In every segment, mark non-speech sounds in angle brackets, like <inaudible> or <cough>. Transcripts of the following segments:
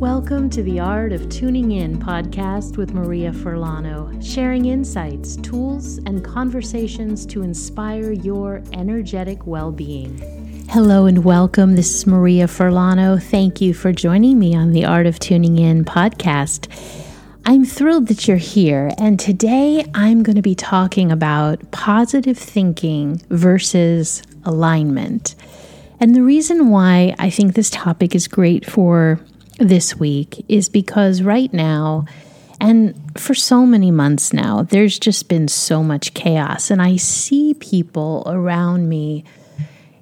Welcome to the Art of Tuning In podcast with Maria Furlano, sharing insights, tools, and conversations to inspire your energetic well being. Hello and welcome. This is Maria Furlano. Thank you for joining me on the Art of Tuning In podcast. I'm thrilled that you're here, and today I'm going to be talking about positive thinking versus alignment. And the reason why I think this topic is great for this week is because right now, and for so many months now, there's just been so much chaos. And I see people around me,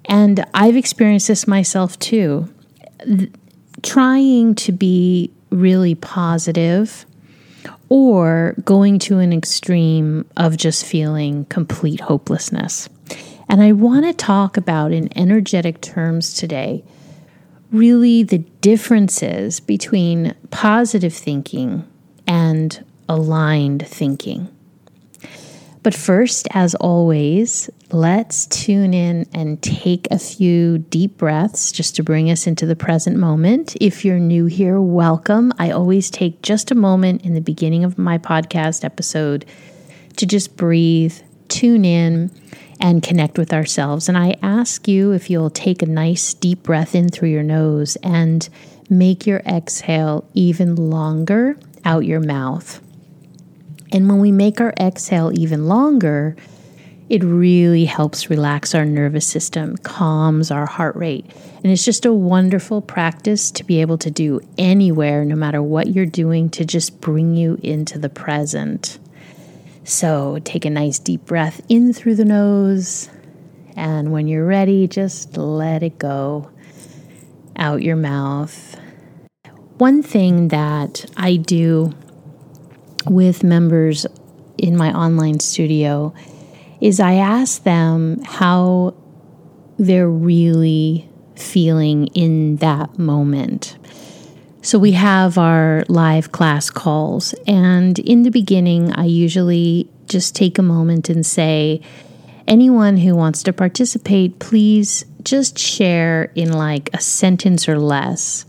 and I've experienced this myself too, th- trying to be really positive or going to an extreme of just feeling complete hopelessness. And I want to talk about in energetic terms today really the differences between positive thinking and aligned thinking. But first, as always, let's tune in and take a few deep breaths just to bring us into the present moment. If you're new here, welcome. I always take just a moment in the beginning of my podcast episode to just breathe, tune in, and connect with ourselves. And I ask you if you'll take a nice deep breath in through your nose and make your exhale even longer out your mouth. And when we make our exhale even longer, it really helps relax our nervous system, calms our heart rate. And it's just a wonderful practice to be able to do anywhere, no matter what you're doing, to just bring you into the present. So take a nice deep breath in through the nose. And when you're ready, just let it go out your mouth. One thing that I do with members in my online studio is I ask them how they're really feeling in that moment. So we have our live class calls, and in the beginning, I usually just take a moment and say, anyone who wants to participate, please just share in like a sentence or less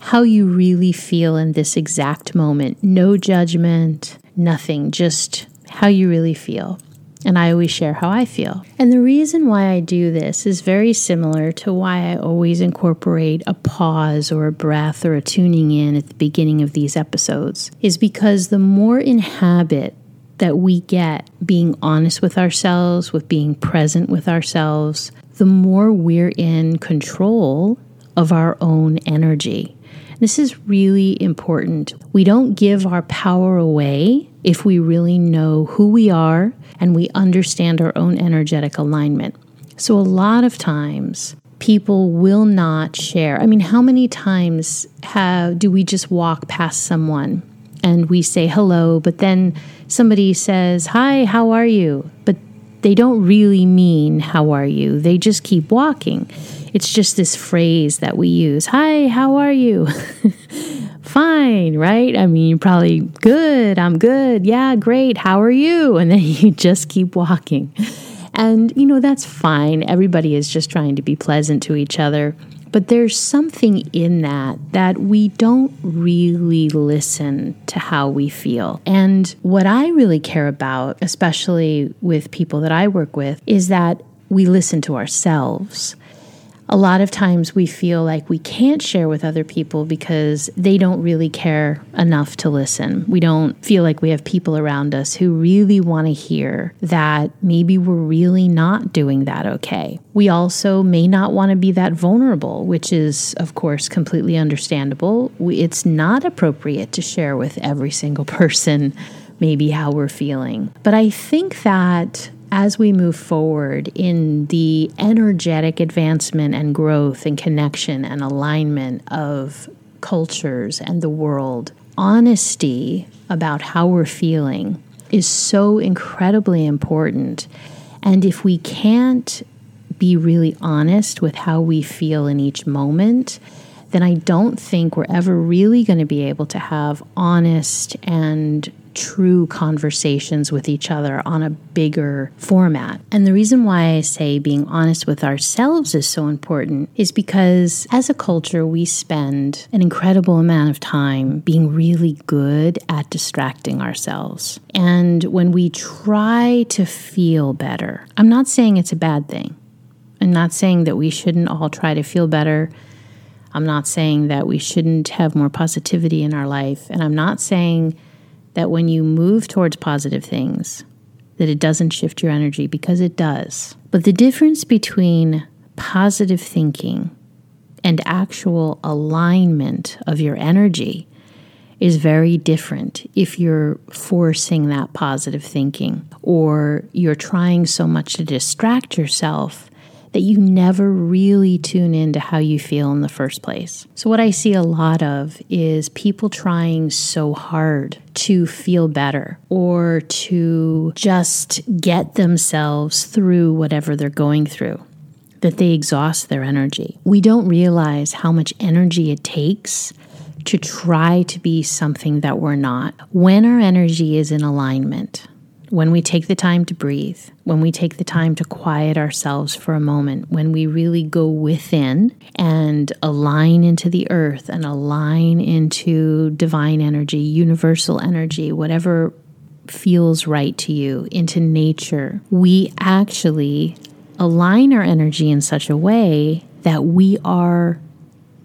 how you really feel in this exact moment. No judgment, nothing, just how you really feel and I always share how I feel. And the reason why I do this is very similar to why I always incorporate a pause or a breath or a tuning in at the beginning of these episodes, is because the more in habit that we get being honest with ourselves, with being present with ourselves, the more we're in control of our own energy. This is really important. We don't give our power away if we really know who we are and we understand our own energetic alignment. So, a lot of times, people will not share. I mean, how many times have, do we just walk past someone and we say hello, but then somebody says, Hi, how are you? But they don't really mean, How are you? They just keep walking. It's just this phrase that we use Hi, how are you? <laughs> Fine, right? I mean, you're probably good. I'm good. Yeah, great. How are you? <laughs> And then you just keep walking. And, you know, that's fine. Everybody is just trying to be pleasant to each other. But there's something in that that we don't really listen to how we feel. And what I really care about, especially with people that I work with, is that we listen to ourselves a lot of times we feel like we can't share with other people because they don't really care enough to listen. We don't feel like we have people around us who really want to hear that maybe we're really not doing that okay. We also may not want to be that vulnerable, which is, of course, completely understandable. It's not appropriate to share with every single <laughs> person maybe how we're feeling. But I think that as we move forward in the energetic advancement and growth and connection and alignment of cultures and the world, honesty about how we're feeling is so incredibly important. And if we can't be really honest with how we feel in each moment, then I don't think we're ever really going to be able to have honest and true conversations with each other on a bigger format. And the reason why I say being honest with ourselves is so important is because as a culture, we spend an incredible amount of time being really good at distracting ourselves. And when we try to feel better, I'm not saying it's a bad thing. I'm not saying that we shouldn't all try to feel better. I'm not saying that we shouldn't have more positivity in our life. And I'm not saying that when you move towards positive things, that it doesn't shift your energy because it does. But the difference between positive thinking and actual alignment of your energy is very different if you're forcing that positive thinking or you're trying so much to distract yourself that you never really tune into how you feel in the first place. So, what I see a lot of is people trying so hard to feel better or to just get themselves through whatever they're going through that they exhaust their energy. We don't realize how much energy it takes to try to be something that we're not. When our energy is in alignment, when we take the time to breathe, when we take the time to quiet ourselves for a moment, when we really go within and align into the earth and align into divine energy, universal energy, whatever feels right to you, into nature, we actually align our energy in such a way that we are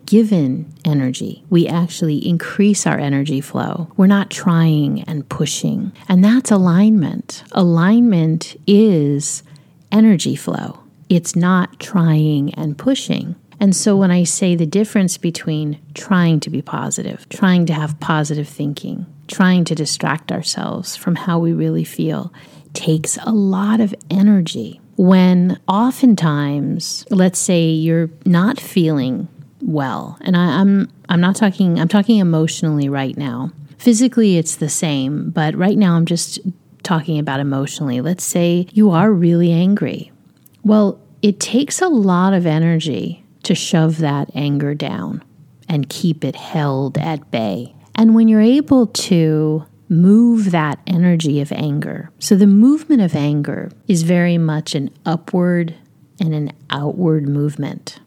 given energy. We actually increase our energy flow. We're not trying and pushing. And that's alignment. Alignment is energy flow, it's not trying and pushing. And so when I say the difference between trying to be positive, trying to have positive thinking, trying to distract ourselves from how we really feel, takes a lot of energy. When oftentimes, let's say you're not feeling well. And I, I'm I'm not talking I'm talking emotionally right now. Physically it's the same, but right now I'm just talking about emotionally. Let's say you are really angry. Well, it takes a lot of energy to shove that anger down and keep it held at bay. And when you're able to move that energy of anger, so the movement of anger is very much an upward and an outward movement.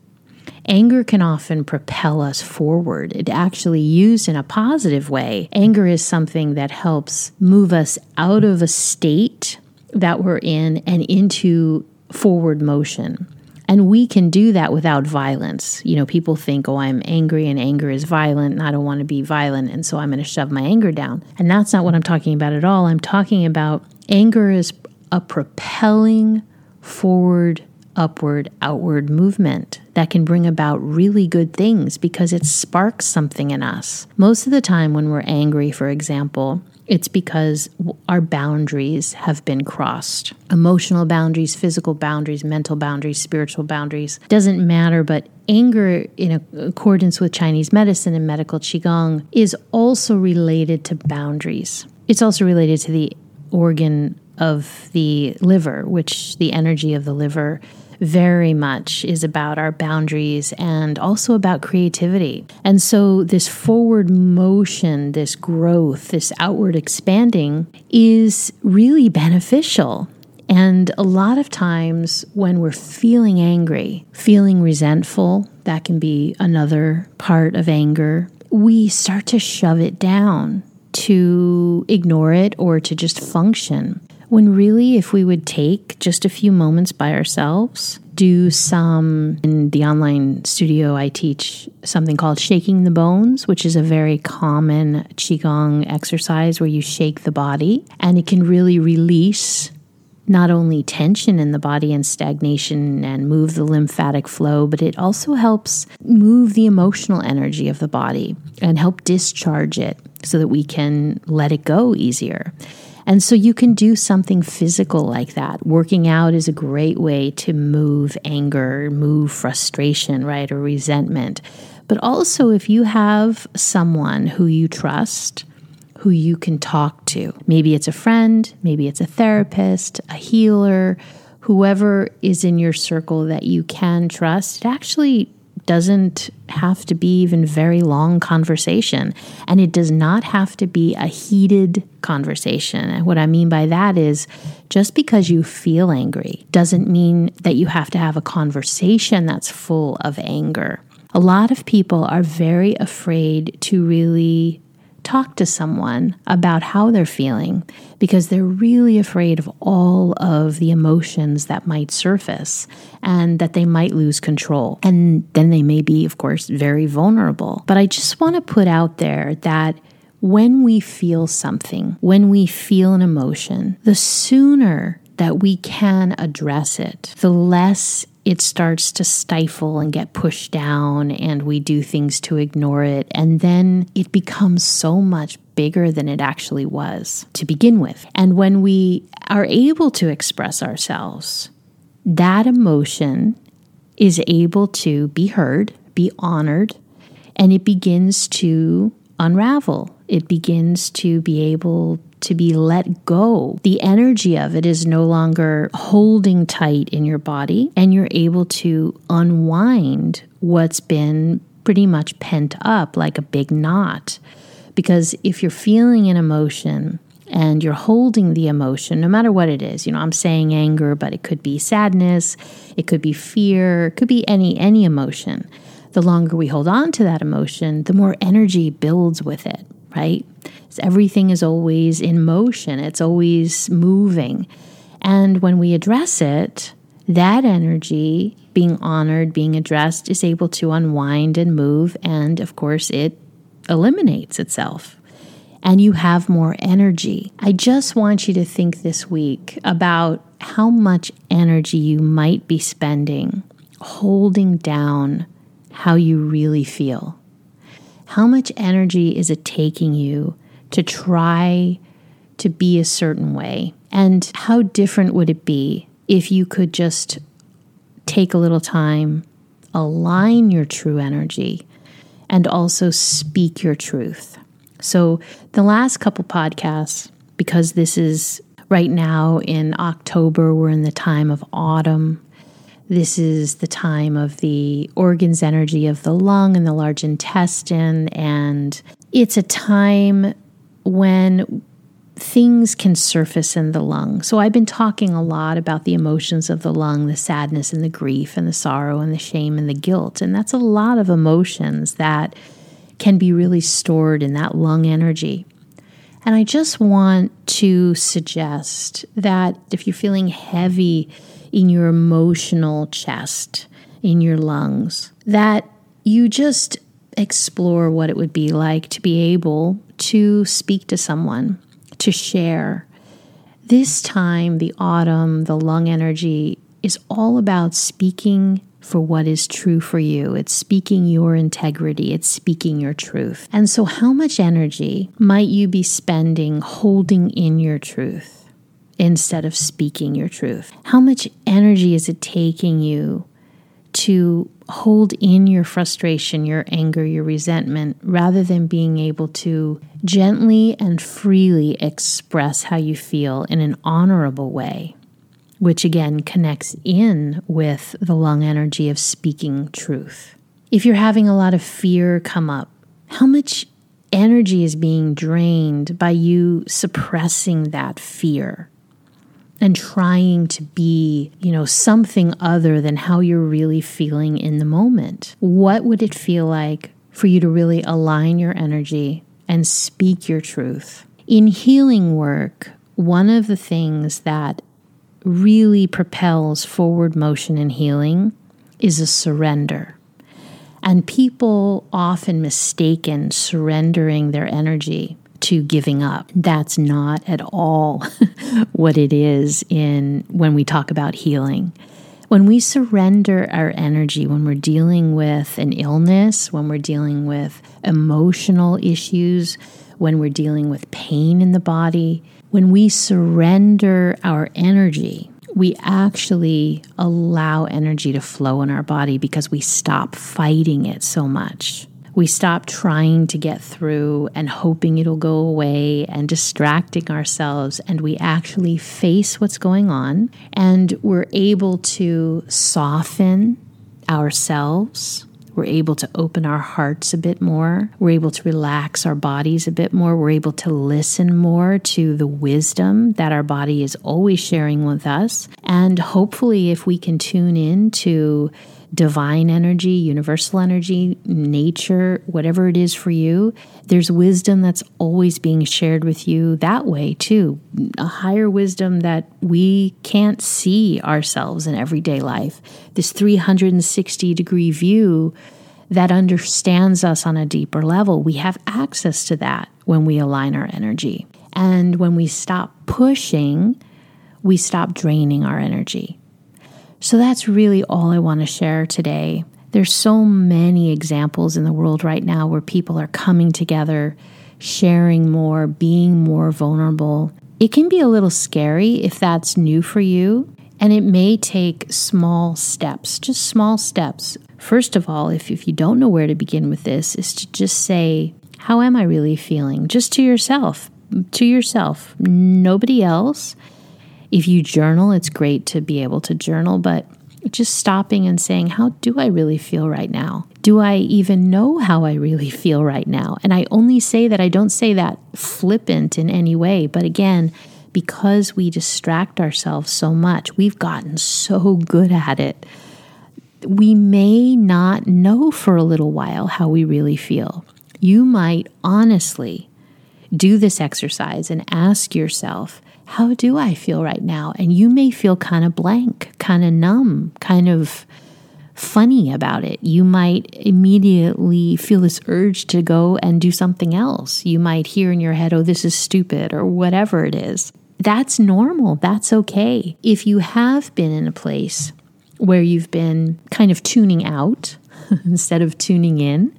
Anger can often propel us forward. It actually used in a positive way. Anger is something that helps move us out of a state that we're in and into forward motion. And we can do that without violence. You know, people think, oh, I'm angry and anger is violent and I don't want to be violent. And so I'm going to shove my anger down. And that's not what I'm talking about at all. I'm talking about anger is a propelling forward upward, outward movement that can bring about really good things because it sparks something in us. Most of the time, when we're angry, for example, it's because our boundaries have been crossed. Emotional boundaries, physical boundaries, mental boundaries, spiritual boundaries. Doesn't matter, but anger, in accordance with Chinese medicine and medical Qigong, is also related to boundaries. It's also related to the organ of the liver, which the energy of the liver very much is about our boundaries and also about creativity. And so, this forward motion, this growth, this outward expanding is really beneficial. And a lot of times, when we're feeling angry, feeling resentful, that can be another part of anger, we start to shove it down to ignore it or to just function. When really, if we would take just a few moments by ourselves, do some in the online studio, I teach something called shaking the bones, which is a very common Qigong exercise where you shake the body and it can really release not only tension in the body and stagnation and move the lymphatic flow, but it also helps move the emotional energy of the body and help discharge it so that we can let it go easier. And so you can do something physical like that. Working out is a great way to move anger, move frustration, right, or resentment. But also, if you have someone who you trust, who you can talk to, maybe it's a friend, maybe it's a therapist, a healer, whoever is in your circle that you can trust, it actually doesn't have to be even very long conversation and it does not have to be a heated conversation. And what I mean by that is just because you feel angry doesn't mean that you have to have a conversation that's full of anger. A lot of people are very afraid to really talk to someone about how they're feeling because they're really afraid of all of the emotions that might surface and that they might lose control. And then they may be, of course, very vulnerable. But I just want to put out there that when we feel something, when we feel an emotion, the sooner that we can address it, the less it starts to stifle and get pushed down, and we do things to ignore it. And then it becomes so much bigger than it actually was to begin with. And when we are able to express ourselves, that emotion is able to be heard, be honored, and it begins to unravel. It begins to be able to be let go. The energy of it is no longer holding tight in your body, and you're able to unwind what's been pretty much pent up like a big knot. Because if you're feeling an emotion, and you're holding the emotion, no matter what it is. You know, I'm saying anger, but it could be sadness, it could be fear, it could be any any emotion. The longer we hold on to that emotion, the more energy builds with it, right? Everything is always in motion, it's always moving. And when we address it, that energy being honored, being addressed, is able to unwind and move. And of course, it eliminates itself. And you have more energy. I just want you to think this week about how much energy you might be spending holding down how you really feel. How much energy is it taking you to try to be a certain way? And how different would it be if you could just take a little time, align your true energy, and also speak your truth? So, the last couple podcasts, because this is right now in October, we're in the time of autumn. This is the time of the organs energy of the lung and the large intestine. And it's a time when things can surface in the lung. So I've been talking a lot about the emotions of the lung, the sadness and the grief and the sorrow and the shame and the guilt. And that's a lot of emotions that can be really stored in that lung energy. And I just want to suggest that if you're feeling heavy in your emotional chest, in your lungs, that you just explore what it would be like to be able to speak to someone, to share. This time, the autumn, the lung energy is all about speaking for what is true for you. It's speaking your integrity, it's speaking your truth. And so, how much energy might you be spending holding in your truth instead of speaking your truth? How much energy is it taking you to hold in your frustration, your anger, your resentment, rather than being able to gently and freely express how you feel in an honorable way, which again connects in with the lung energy of speaking truth. If you're having a lot of fear come up, how much energy is being drained by you suppressing that fear? And trying to be, you know, something other than how you're really feeling in the moment. What would it feel like for you to really align your energy and speak your truth? In healing work, one of the things that really propels forward motion in healing is a surrender. And people often mistaken surrendering their energy to giving up. That's not at all <laughs> what it is in when we talk about healing. When we surrender our energy, when we're dealing with an illness, when we're dealing with emotional issues, when we're dealing with pain in the body, when we surrender our energy, we actually allow energy to flow in our body because we stop fighting it so much. We stop trying to get through and hoping it'll go away and distracting ourselves, and we actually face what's going on and we're able to soften ourselves. We're able to open our hearts a bit more. We're able to relax our bodies a bit more. We're able to listen more to the wisdom that our body is always sharing with us. And hopefully, if we can tune in to divine energy, universal energy, nature, whatever it is for you, there's wisdom that's always being shared with you that way too. A higher wisdom that we can't see ourselves in everyday life. This 360 degree view that understands us on a deeper level. We have access to that when we align our energy. And when we stop pushing, we stop draining our energy. So that's really all I want to share today. There's so many examples in the world right now where people are coming together, sharing more, being more vulnerable. It can be a little scary if that's new for you, and it may take small steps, just small steps. First of all, if, if you don't know where to begin with this, is to just say, How am I really feeling? Just to yourself, to yourself, nobody else. If you journal, it's great to be able to journal, but just stopping and saying, How do I really feel right now? Do I even know how I really feel right now? And I only say that, I don't say that flippant in any way. But again, because we distract ourselves so much, we've gotten so good at it. We may not know for a little while how we really feel. You might honestly do this exercise and ask yourself, how do I feel right now? And you may feel kind of blank, kind of numb, kind of funny about it. You might immediately feel this urge to go and do something else. You might hear in your head, oh, this is stupid, or whatever it is. That's normal. That's okay. If you have been in a place where you've been kind of tuning out <laughs> instead of tuning in,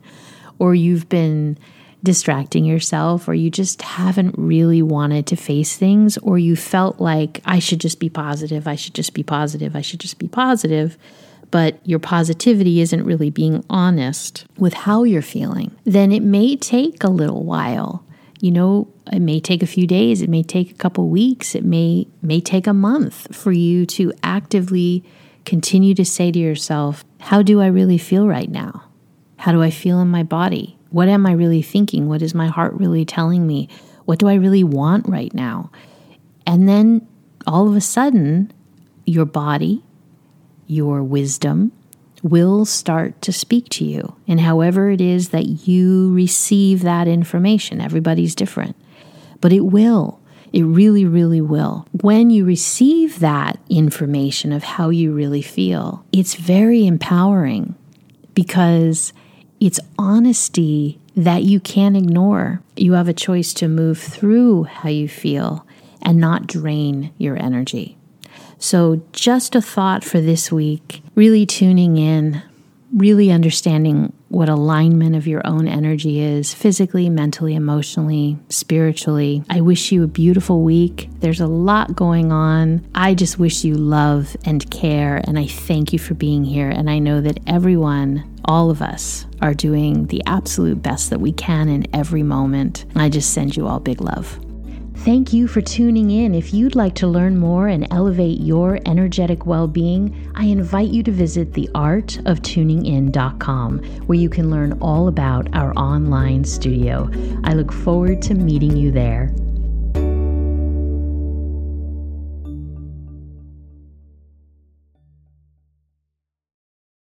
or you've been distracting yourself or you just haven't really wanted to face things or you felt like I should just be positive, I should just be positive, I should just be positive, but your positivity isn't really being honest with how you're feeling, then it may take a little while. You know, it may take a few days, it may take a couple weeks, it may may take a month for you to actively continue to say to yourself, how do I really feel right now? How do I feel in my body? What am I really thinking? What is my heart really telling me? What do I really want right now? And then all of a sudden, your body, your wisdom, will start to speak to you. And however it is that you receive that information, everybody's different, but it will. It really, really will. When you receive that information of how you really feel, it's very empowering because it's honesty that you can't ignore. You have a choice to move through how you feel and not drain your energy. So, just a thought for this week really tuning in, really understanding what alignment of your own energy is physically, mentally, emotionally, spiritually. I wish you a beautiful week. There's a lot going on. I just wish you love and care, and I thank you for being here. And I know that everyone, all of us, are doing the absolute best that we can in every moment. I just send you all big love. Thank you for tuning in. If you'd like to learn more and elevate your energetic well being, I invite you to visit theartoftuningin.com, where you can learn all about our online studio. I look forward to meeting you there.